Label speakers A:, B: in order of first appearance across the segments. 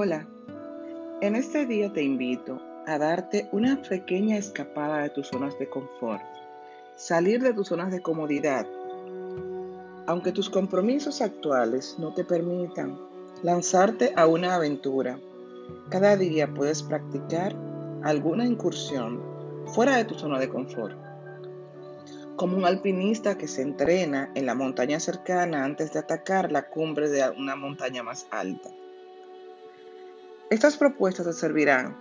A: Hola, en este día te invito a darte una pequeña escapada de tus zonas de confort, salir de tus zonas de comodidad. Aunque tus compromisos actuales no te permitan lanzarte a una aventura, cada día puedes practicar alguna incursión fuera de tu zona de confort. Como un alpinista que se entrena en la montaña cercana antes de atacar la cumbre de una montaña más alta. Estas propuestas te servirán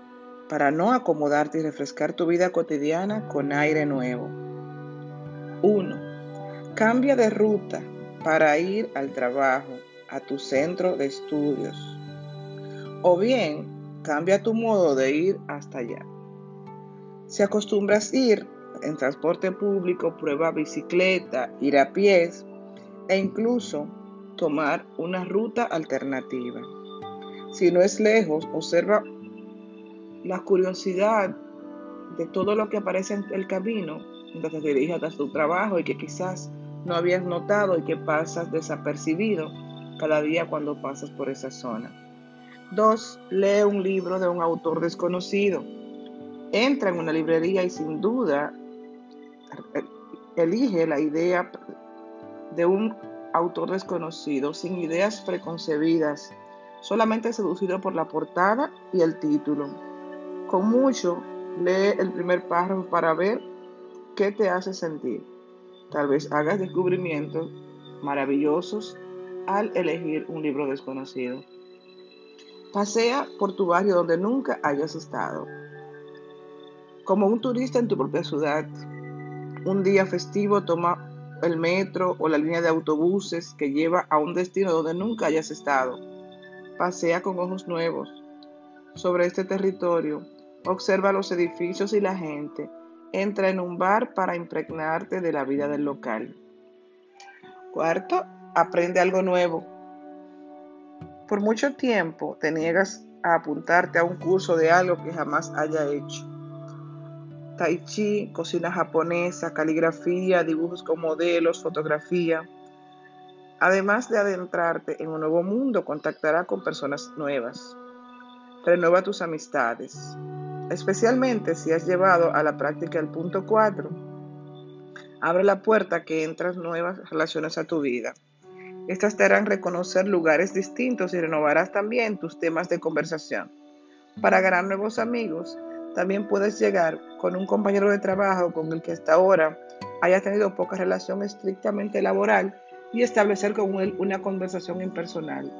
A: para no acomodarte y refrescar tu vida cotidiana con aire nuevo. 1. Cambia de ruta para ir al trabajo, a tu centro de estudios. O bien, cambia tu modo de ir hasta allá. Si acostumbras ir en transporte público, prueba bicicleta, ir a pies e incluso tomar una ruta alternativa. Si no es lejos, observa la curiosidad de todo lo que aparece en el camino mientras te diriges a tu trabajo y que quizás no habías notado y que pasas desapercibido cada día cuando pasas por esa zona. Dos, lee un libro de un autor desconocido. Entra en una librería y sin duda elige la idea de un autor desconocido, sin ideas preconcebidas, solamente seducido por la portada y el título. Con mucho, lee el primer párrafo para ver qué te hace sentir. Tal vez hagas descubrimientos maravillosos al elegir un libro desconocido. Pasea por tu barrio donde nunca hayas estado. Como un turista en tu propia ciudad, un día festivo toma el metro o la línea de autobuses que lleva a un destino donde nunca hayas estado. Pasea con ojos nuevos sobre este territorio. Observa los edificios y la gente. Entra en un bar para impregnarte de la vida del local. Cuarto, aprende algo nuevo. Por mucho tiempo te niegas a apuntarte a un curso de algo que jamás haya hecho. Tai chi, cocina japonesa, caligrafía, dibujos con modelos, fotografía. Además de adentrarte en un nuevo mundo, contactará con personas nuevas. Renueva tus amistades, especialmente si has llevado a la práctica el punto 4. Abre la puerta que entras nuevas relaciones a tu vida. Estas te harán reconocer lugares distintos y renovarás también tus temas de conversación. Para ganar nuevos amigos, también puedes llegar con un compañero de trabajo con el que hasta ahora hayas tenido poca relación estrictamente laboral y establecer con él una conversación impersonal.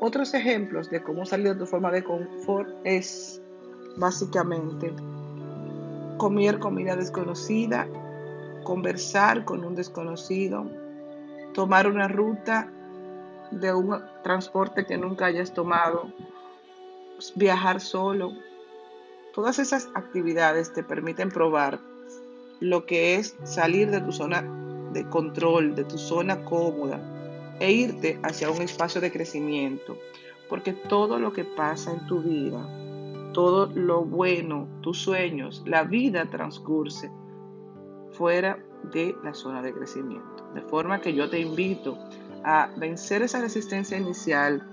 A: Otros ejemplos de cómo salir de tu forma de confort es básicamente comer comida desconocida, conversar con un desconocido, tomar una ruta de un transporte que nunca hayas tomado, viajar solo, Todas esas actividades te permiten probar lo que es salir de tu zona de control, de tu zona cómoda e irte hacia un espacio de crecimiento. Porque todo lo que pasa en tu vida, todo lo bueno, tus sueños, la vida transcurre fuera de la zona de crecimiento. De forma que yo te invito a vencer esa resistencia inicial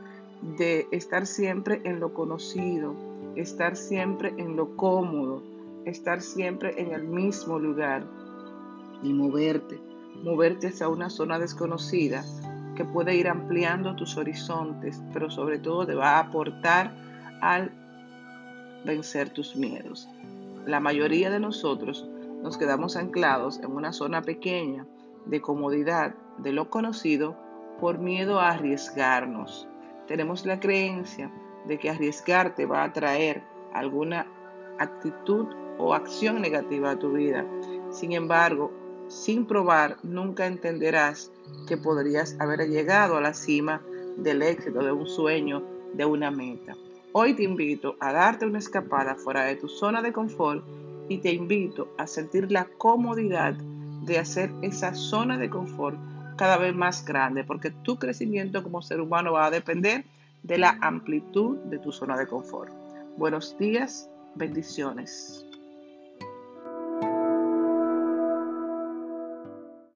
A: de estar siempre en lo conocido, estar siempre en lo cómodo, estar siempre en el mismo lugar y moverte, moverte hacia una zona desconocida que puede ir ampliando tus horizontes, pero sobre todo te va a aportar al vencer tus miedos. La mayoría de nosotros nos quedamos anclados en una zona pequeña de comodidad de lo conocido por miedo a arriesgarnos. Tenemos la creencia de que arriesgarte va a traer alguna actitud o acción negativa a tu vida. Sin embargo, sin probar, nunca entenderás que podrías haber llegado a la cima del éxito, de un sueño, de una meta. Hoy te invito a darte una escapada fuera de tu zona de confort y te invito a sentir la comodidad de hacer esa zona de confort cada vez más grande, porque tu crecimiento como ser humano va a depender de la amplitud de tu zona de confort. Buenos días, bendiciones.